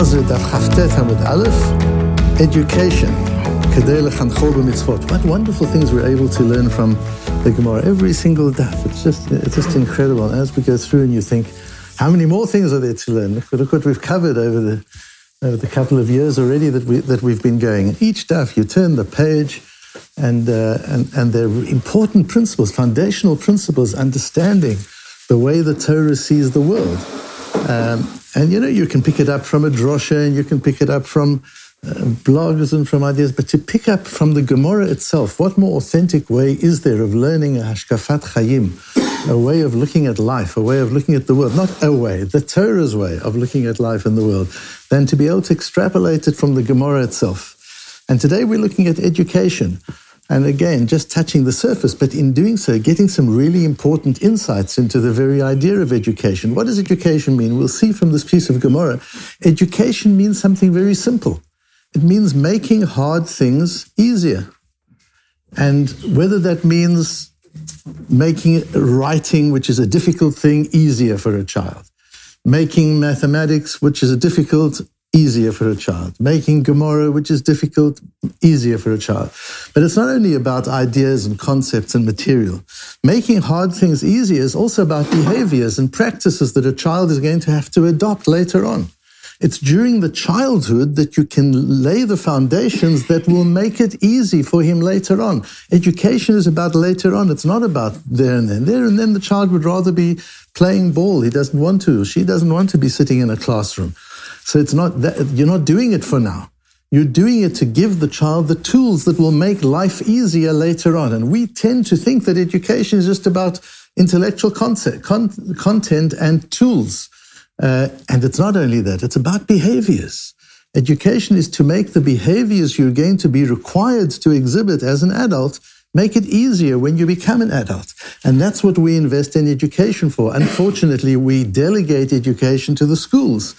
Nazir Daf Chaftet Hamud Aleph, education. Kedei lechanchol b'mitzvot. What wonderful things we're able to learn from the Gemara every single daf. It's just, it's just incredible. As we go through and you think, how many more things are there to learn? Look, look what we've covered over the, over the couple of years already that, we, that we've been going. Each daf, you turn the page, and, uh, and, and they're important principles, foundational principles, understanding the way the Torah sees the world. Um, and you know, you can pick it up from a drosha and you can pick it up from uh, blogs and from ideas, but to pick up from the Gemara itself, what more authentic way is there of learning a hashkafat chayim, a way of looking at life, a way of looking at the world, not a way, the Torah's way of looking at life and the world, than to be able to extrapolate it from the Gemara itself. And today we're looking at education. And again, just touching the surface, but in doing so, getting some really important insights into the very idea of education. What does education mean? We'll see from this piece of Gemara. Education means something very simple. It means making hard things easier. And whether that means making writing, which is a difficult thing, easier for a child, making mathematics, which is a difficult easier for a child. Making Gemara, which is difficult, easier for a child. But it's not only about ideas and concepts and material. Making hard things easier is also about behaviors and practices that a child is going to have to adopt later on. It's during the childhood that you can lay the foundations that will make it easy for him later on. Education is about later on. It's not about there and then. There and then the child would rather be playing ball. He doesn't want to. She doesn't want to be sitting in a classroom. So it's not that you're not doing it for now. You're doing it to give the child the tools that will make life easier later on. And we tend to think that education is just about intellectual concept, con- content and tools. Uh, and it's not only that, it's about behaviors. Education is to make the behaviors you're going to be required to exhibit as an adult Make it easier when you become an adult. And that's what we invest in education for. Unfortunately, we delegate education to the schools.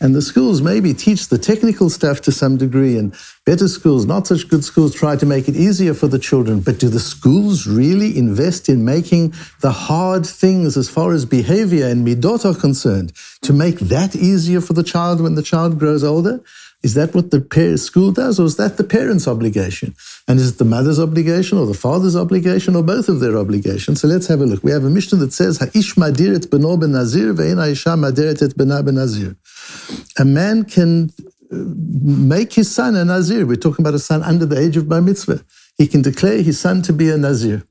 And the schools maybe teach the technical stuff to some degree, and better schools, not such good schools, try to make it easier for the children. But do the schools really invest in making the hard things as far as behavior and midot are concerned to make that easier for the child when the child grows older? Is that what the school does, or is that the parent's obligation? And is it the mother's obligation, or the father's obligation, or both of their obligations? So let's have a look. We have a Mishnah that says, "Ha'ish madiret beno ben nazir, ha'isha madiret et bena ben nazir." A man can uh, make his son a nazir. We're talking about a son under the age of bar mitzvah. He can declare his son to be a nazir.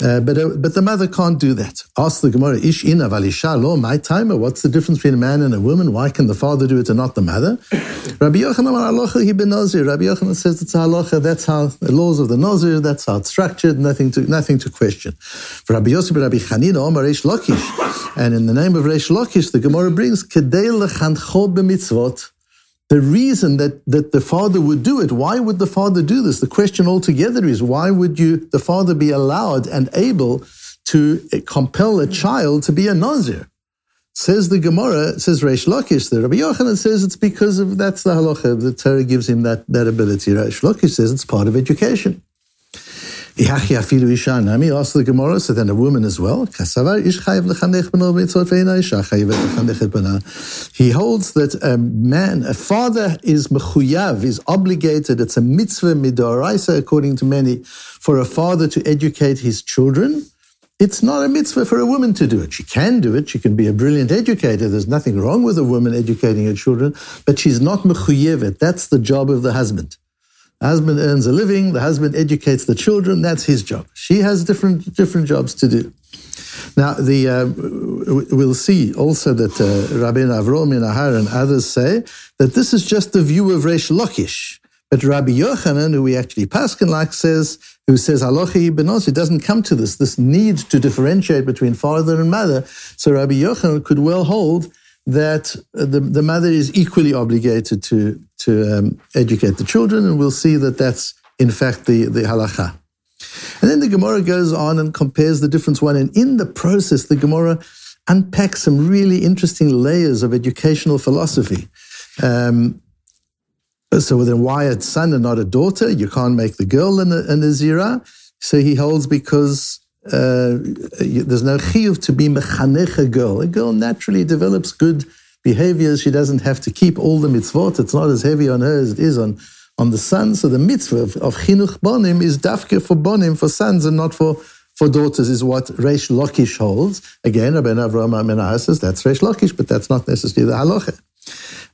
Uh, but, uh, but the mother can't do that. Ask the Gemara, Ish in avalisha lo, my timer. What's the difference between a man and a woman? Why can the father do it and not the mother? Rabbi Yochanan halacha he ben. Rabbi Yochanan says it's halacha. That's how the laws of the nazir. That's how it's structured. Nothing to nothing to question. For Rabbi Yosef Rabbi Chanina Omar Reish Lakish, and in the name of Reish Lakish, the Gemara brings kedei lechancho the reason that, that the father would do it, why would the father do this? The question altogether is why would you, the father be allowed and able to eh, compel a child to be a Nazir? Says the Gemara, says Reish Lakish, the Rabbi Yochanan says it's because of that's the halacha. The Torah gives him that, that ability. Reish Lakish says it's part of education. Nami asked the Gemara, so then a woman as well. He holds that a man, a father is mechuyav, is obligated, it's a mitzvah midoraisa, according to many, for a father to educate his children. It's not a mitzvah for a woman to do it. She can do it. She can be a brilliant educator. There's nothing wrong with a woman educating her children, but she's not mechuyevet. That's the job of the husband. Husband earns a living, the husband educates the children, that's his job. She has different, different jobs to do. Now, the, uh, we'll see also that uh, Rabbi Avrom Ahar and others say that this is just the view of Resh Lakish. But Rabbi Yochanan, who we actually Paskin like, says, who says halacha benos, it doesn't come to this, this need to differentiate between father and mother. So Rabbi Yochanan could well hold that the, the mother is equally obligated to, to um, educate the children, and we'll see that that's in fact the, the halacha. And then the Gemara goes on and compares the difference one, and in the process, the Gemara unpacks some really interesting layers of educational philosophy. Um, so then why a son and not a daughter? You can't make the girl in a, in a zira. So he holds because uh, there's no chiyuv to be mechanech a girl. A girl naturally develops good behaviors. She doesn't have to keep all the mitzvot. It's not as heavy on her as it is on, on the son. So the mitzvah of, of chinuch bonim is dafke for bonim, for sons, and not for, for daughters, is what Reish Lakish holds. Again, Rabbi Avraham Amenah says that's Reish Lakish, but that's not necessarily the halacha.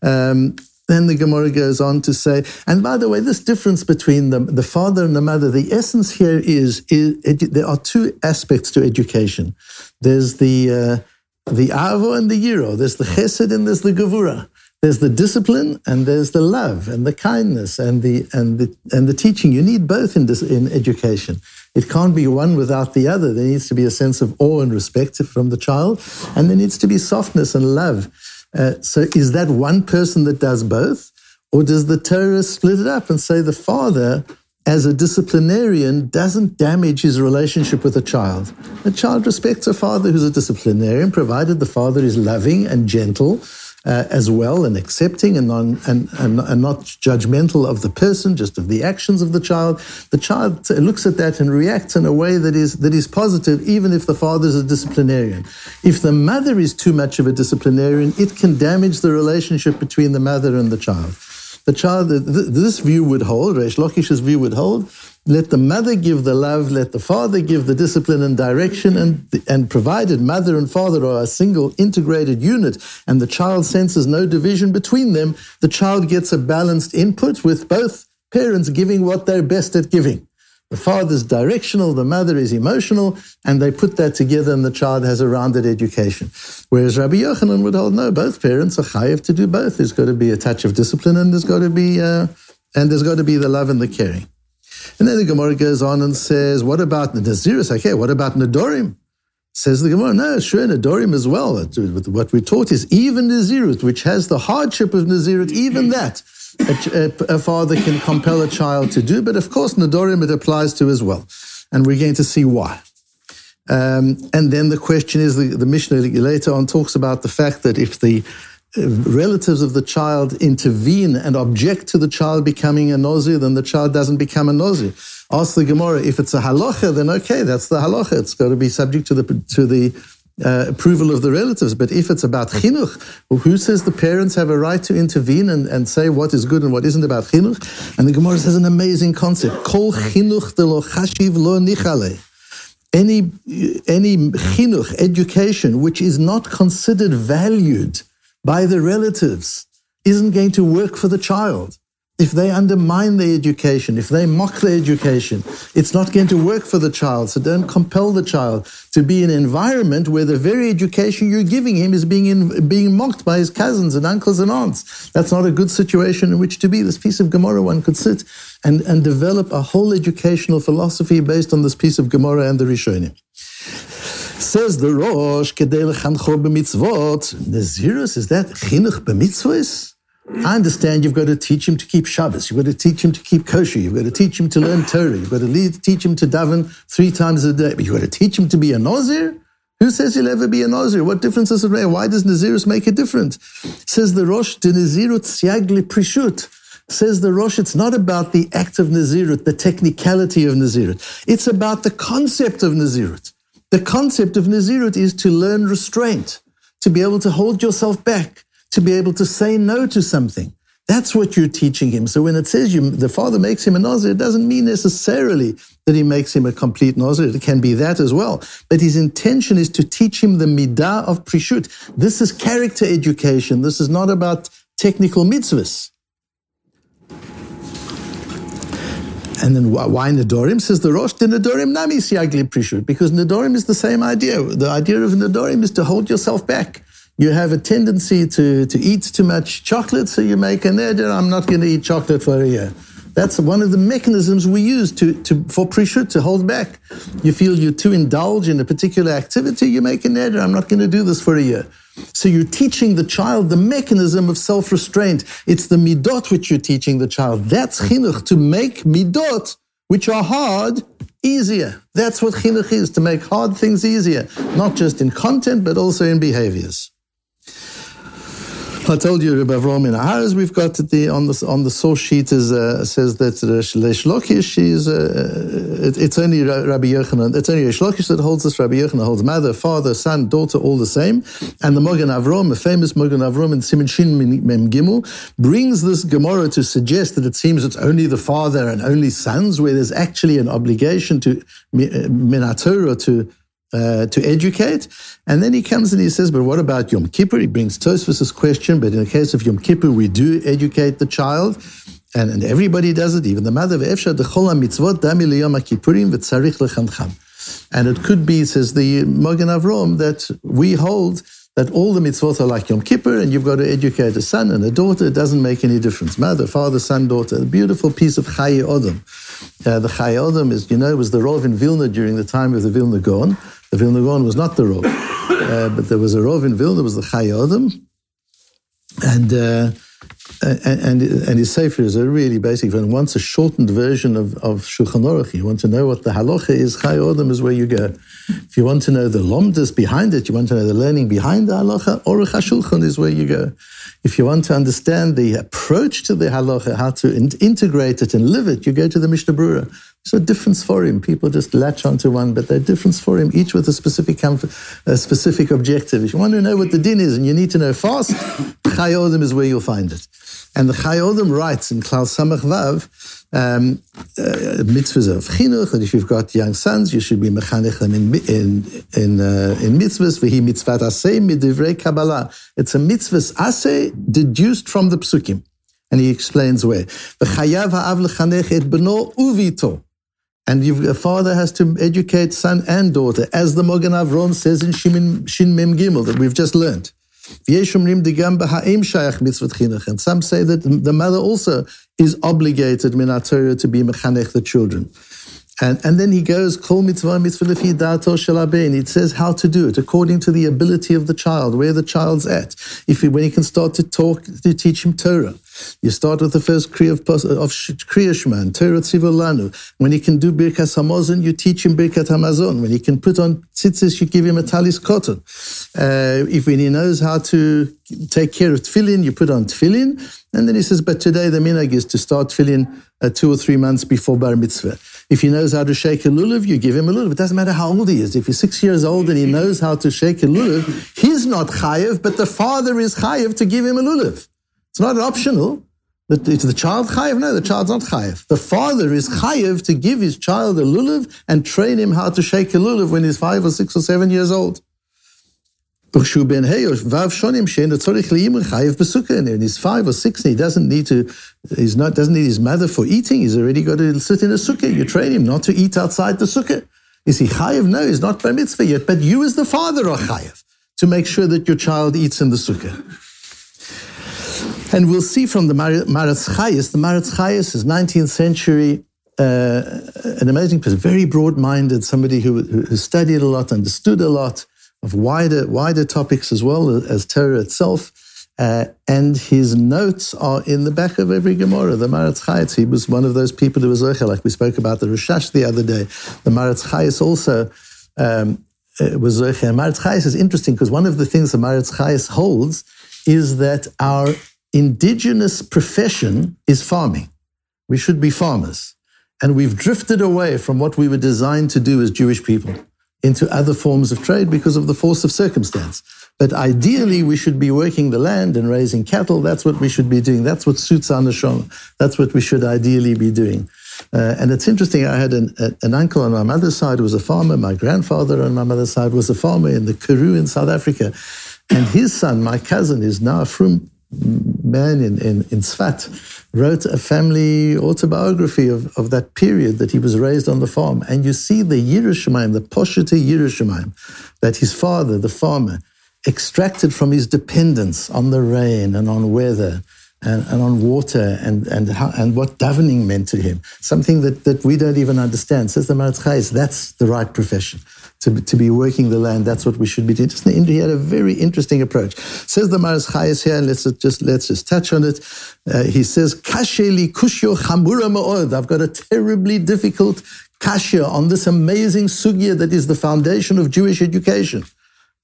Um, then the Gemara goes on to say, and by the way, this difference between the, the father and the mother, the essence here is, is there are two aspects to education. There's the uh, the avo and the yiro. There's the chesed and there's the gevura. There's the discipline and there's the love and the kindness and the and the and the teaching. You need both in in education. It can't be one without the other. There needs to be a sense of awe and respect from the child, and there needs to be softness and love. Uh, so is that one person that does both? Or does the Torah split it up and say the father, as a disciplinarian, doesn't damage his relationship with a child? A child respects a father who's a disciplinarian, provided the father is loving and gentle uh, as well and accepting and, non, and, and, and, not judgmental of the person, just of the actions of the child. The child looks at that and reacts in a way that is, that is positive, even if the father is a disciplinarian. If the mother is too much of a disciplinarian, it can damage the relationship between the mother and the child. The child, this view would hold, Reish Lakish's view would hold, let the mother give the love, let the father give the discipline and direction, and, and provided mother and father are a single integrated unit and the child senses no division between them, the child gets a balanced input with both parents giving what they're best at giving. The father's directional, the mother is emotional, and they put that together and the child has a rounded education. Whereas Rabbi Yochanan would hold, no, both parents are chayiv to do both. There's got to be a touch of discipline and there's got to be, uh, and there's got to be the love and the caring. And then the Gemara goes on and says, what about Naziris? Okay, what about Nadorim? Says the Gemara, no, sure, Nadorim as well. What we taught is even Nazirut, which has the hardship of Nazirut, even that a, a, a, father can compel a child to do. But of course, Nadorim it applies to as well. And we're going to see why. Um, and then the question is the, the Mishnah later on talks about the fact that if the relatives of the child intervene and object to the child becoming a nozir, then the child doesn't become a nozir. Ask the Gemara if it's a halacha, then okay, that's the halacha. It's got to be subject to the to the uh, approval of the relatives. But if it's about chinuch, who says the parents have a right to intervene and, and say what is good and what isn't about chinuch? And the Gemara says an amazing concept: Kol chinuch de lo chashiv lo nichale any any chinuch education which is not considered valued by the relatives isn't going to work for the child. If they undermine their education, if they mock their education, it's not going to work for the child. So don't compel the child to be in an environment where the very education you're giving him is being in, being mocked by his cousins and uncles and aunts. That's not a good situation in which to be. This piece of Gemara one could sit and, and develop a whole educational philosophy based on this piece of Gemara and the Rishonim. Says the Rosh, Kedei lechancho b'mitzvot. Nazirus, is that chinuch b'mitzvos? I understand you've got to teach him to keep Shabbos. You've got to teach him to keep kosher. You've got to teach him to learn Torah. You've got to lead, teach him to daven three times a day. But you've got to teach him to be a Nazir? Who says he'll ever be a Nazir? What difference does it make? Why does Nazirus make a difference? Says the Rosh, de Nazirut siagli prishut. Says the Rosh, it's not about the act of Nazirut, the technicality of Nazirut. It's about the concept of Nazirut. The concept of Nazirut is to learn restraint, to be able to hold yourself back, to be able to say no to something. That's what you're teaching him. So when it says you, the father makes him a Nazir, it doesn't mean necessarily that he makes him a complete Nazir. It can be that as well. But his intention is to teach him the midah of prishut. This is character education. This is not about technical mitzvahs. And then why Nadorim? Says the Rosh, the Nadorim nami siagli prishut, because Nadorim is the same idea. The idea of Nadorim is to hold yourself back. You have a tendency to, to eat too much chocolate, so you make a neder, I'm not going to eat chocolate for a year. That's one of the mechanisms we use to, to, for prishut, to hold back. You feel you're too indulge in a particular activity, you make a neder, I'm not going to do this for a year. So you're teaching the child the mechanism of self-restraint. It's the midot which you're teaching the child. That's chinuch, to make midot, which are hard, easier. That's what chinuch is, to make hard things easier, not just in content, but also in behaviors. I told you about Avram in Aharaz. We've got the on the on the source sheet is uh, says that Reish Lakish is uh, it, it's only Rabbi Yochanan. It's only Reish that holds this. Rabbi Yochanan holds mother, father, son, daughter, all the same. And the Mogan Avram, the famous Mogan Avram in Siman Shin Mem Gimel, brings this Gemara to suggest that it seems it's only the father and only sons, where there's actually an obligation to minatora to uh, to educate. And then he comes and he says, but what about Yom Kippur? He brings Tosfos' question, but in the case of Yom Kippur, we do educate the child. And, and everybody does it, even the mother of Efsha, the chola mitzvot, dami liyom kippurim, v'tzarich lechamcham. And it could be, says the Mogen Avrom, that we hold that all the mitzvot are like Yom Kippur, and you've got to educate a son and a daughter. It doesn't make any difference. Mother, father, son, daughter. A beautiful piece of Chaye Odom. Uh, the Chaye Odom is, you know, was the Rov in Vilna during the time of the Vilna Gaon. The Vilna Gaon was not the Rov, uh, but there was a Rov in Vilna, was the Chaye Odom. And, uh, and, and, and his Sefer is a really basic one. Wants a shortened version of, of Shulchan Aruch. You want to know what the halacha is, Chaye Odom is where you go. If you want to know the lomdas behind it, you want to know the learning behind the halacha, Aruch HaShulchan is where you go. If you want to understand the approach to the halacha, how to in- integrate it and live it, you go to the Mishnah Berurah. So different for him. People just latch onto one, but they're different for him, each with a specific comfort, a specific objective. If you want to know what the din is and you need to know fast, Chaye Odom is where you'll find it. And the Chaye Odom writes in Klal Samach Vav, um, uh, mitzvahs of chinuch, that if you've got young sons, you should be mechanech them in in in, uh, in mitzvahs. V'hi mitzvat aseh midivrei Kabbalah. It's a mitzvahs aseh deduced from the psukim, and he explains where. V'chayav ha'av lechanech et beno uvito. And a father has to educate son and daughter, as the Mogan Avron says in Shin, Shin Mem Gimel that we've just learned. And some say that the mother also is obligated minatora to be mechanech the children. And, and then he goes, Kol mitzvah mitzvah lefi dato shelabein. It says how to do it according to the ability of the child, where the child's at. If he, when he can start to talk, to teach him Torah. You start with the first Kriya of, of Kriya Shema, Torah Tzivolanu. When he can do Birkas Hamazon, you teach him Birkat Hamazon. When he can put on tzitzis, you give him a talis katan. Uh, if when he knows how to take care of tefillin, you put on tefillin. And then he says, but today the minhag is to start tefillin uh, two or three months before bar mitzvah. If he knows how to shake a lulav, you give him a lulav. It doesn't matter how old he is. If he's six years old and he knows how to shake a lulav, he's not chayev, but the father is chayev to give him a lulav. It's not optional. It's the child chayiv? No, the child's not chayiv. The father is chayiv to give his child a lulav and train him how to shake a lulav when he's five or six or seven years old. And he's five or six and he doesn't need to, he's not, doesn't need his mother for eating. He's already got to sit in a sukkah. You train him not to eat outside the sukkah. Is he chayiv? No, he's not by mitzvah yet. But you as the father are chayiv to make sure that your child eats in the sukkah. And we'll see from the Maratz Chayes, the Maratz Chayes is 19th century, uh, an amazing person, very broad-minded, somebody who, who studied a lot, understood a lot of wider, wider topics as well as Torah itself. Uh, and his notes are in the back of every Gemara. The Maratz Chayes, he was one of those people who was Zocher, like we spoke about the Rashash the other day. The Maratz Chayes also um, uh, was Zocher. Maratz Chayes is interesting because one of the things the Maratz Chayes holds is that our indigenous profession is farming. We should be farmers. And we've drifted away from what we were designed to do as Jewish people into other forms of trade because of the force of circumstance. But ideally, we should be working the land and raising cattle. That's what we should be doing. That's what suits our neshama. That's what we should ideally be doing. Uh, and it's interesting, I had an, an, uncle on my mother's side who was a farmer. My grandfather on my mother's side was a farmer in the Karoo in South Africa. And his son, my cousin, is now a frum man in, in, in Tzfat wrote a family autobiography of, of that period that he was raised on the farm. And you see the Yerushalayim, the Poshete Yerushalayim, that his father, the farmer, extracted from his dependence on the rain and on weather and, and on water and, and, how, and what davening meant to him. Something that, that we don't even understand. Says the Maratz that's the right profession to, to be working the land. That's what we should be doing. Just in he had a very interesting approach. Says the Maris Chayes here, and let's just let's just touch on it. Uh, he says, "Kasheli kushyo chamura ma'od." I've got a terribly difficult kasha on this amazing sugya that is the foundation of Jewish education.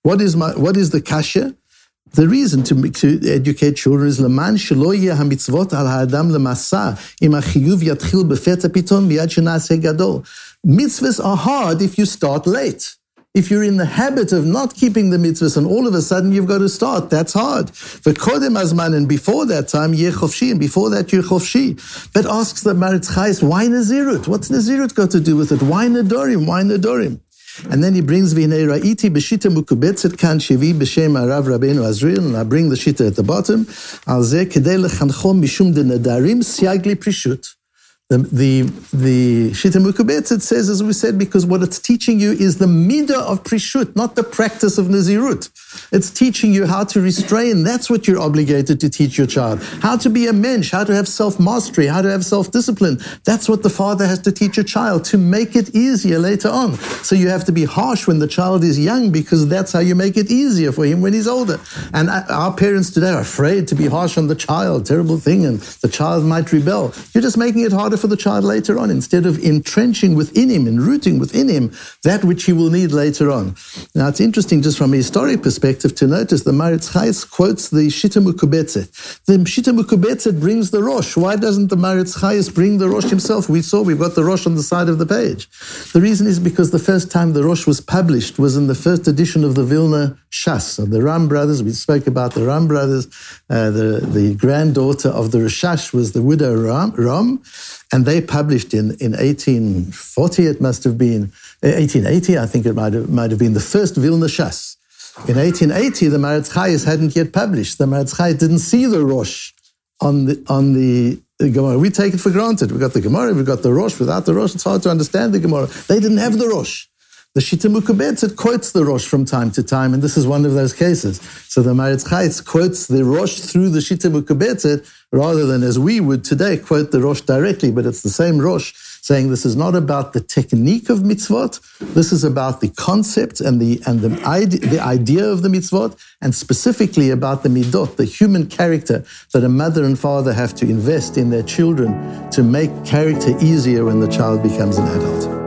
What is my what is the kasha? The reason to, to educate children is leman shelo yeh hamitzvot al haadam lemasa im achiyuv yatchil befeta piton miyad shenase gadol. Mitzvahs are hard if you start late. If you're in the habit of not keeping the mitzvahs and all of a sudden you've got to start, that's hard. V'kodem azman, and before that time, yeh and before that, you're. But asks the Maritz Chais, why Nazirut? What's Nazirut got to do with it? Why Nadorim? Why Nadorim? And then he brings V'nei Ra'iti b'shita mekubetzet kan shivi b'shem Arav Rabbeinu Azriel, and I bring the shita at the bottom. Al zeh kedei lechanchom mishum de nadarim siagli prishut. The, the, Shita Mekubetzet says, as we said, because what it's teaching you is the midah of prishut, not the practice of nazirut. It's teaching you how to restrain. That's what you're obligated to teach your child. How to be a mensch, how to have self-mastery, how to have self-discipline. That's what the father has to teach a child to make it easier later on. So you have to be harsh when the child is young because that's how you make it easier for him when he's older. And our parents today are afraid to be harsh on the child, terrible thing, and the child might rebel. You're just making it harder for the child later on instead of entrenching within him and rooting within him that which he will need later on. Now, it's interesting just from a historic perspective to notice the Maritz Chayes quotes the Shita Mekubetzet. The Shita Mekubetzet brings the Rosh. Why doesn't the Maritz Chayes bring the Rosh himself? We saw we've got the Rosh on the side of the page. The reason is because the first time the Rosh was published was in the first edition of the Vilna Shas, of the Romm brothers. We spoke about the Romm brothers. Uh, the, the granddaughter of the Rashash was the widow Romm, Romm and they published in, in 1840, it must have been, 1880, I think it might have, might have been the first Vilna Shas. In 1880, the Maritz Chayes hadn't yet published. The Maritz Chayes didn't see the Rosh on the, on the Gemara. We take it for granted. We've got the Gemara, we've got the Rosh. Without the Rosh, it's hard to understand the Gemara. They didn't have the Rosh. The Shita Mekubetzet quotes the Rosh from time to time, and this is one of those cases. So the Maritz Chayes quotes the Rosh through the Shita rather than as we would today quote the Rosh directly, but it's the same Rosh saying this is not about the technique of mitzvot, this is about the concept and the and the the idea of the mitzvot, and specifically about the midot, the human character that a mother and father have to invest in their children to make character easier when the child becomes an adult.